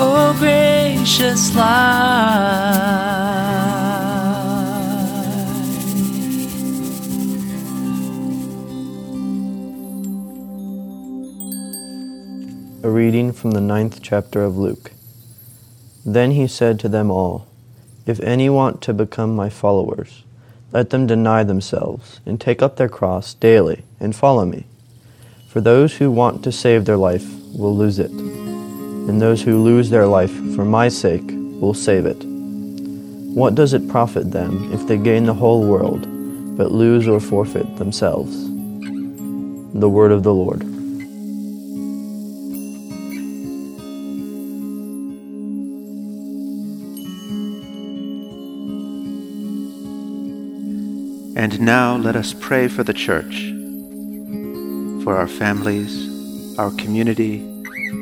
Oh, gracious light. A reading from the ninth chapter of Luke. Then he said to them all, If any want to become my followers, let them deny themselves, and take up their cross daily, and follow me. For those who want to save their life will lose it, and those who lose their life for my sake will save it. What does it profit them if they gain the whole world, but lose or forfeit themselves? The word of the Lord. And now let us pray for the church, for our families, our community,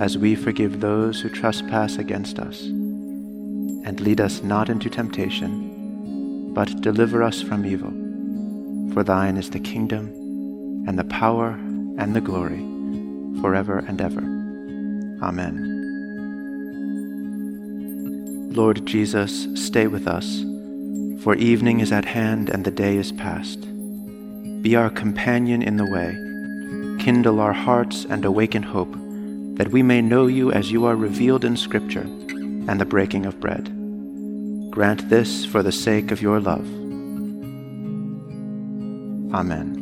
as we forgive those who trespass against us. And lead us not into temptation, but deliver us from evil. For thine is the kingdom, and the power, and the glory, forever and ever. Amen. Lord Jesus, stay with us, for evening is at hand and the day is past. Be our companion in the way, kindle our hearts and awaken hope, that we may know you as you are revealed in Scripture and the breaking of bread. Grant this for the sake of your love. Amen.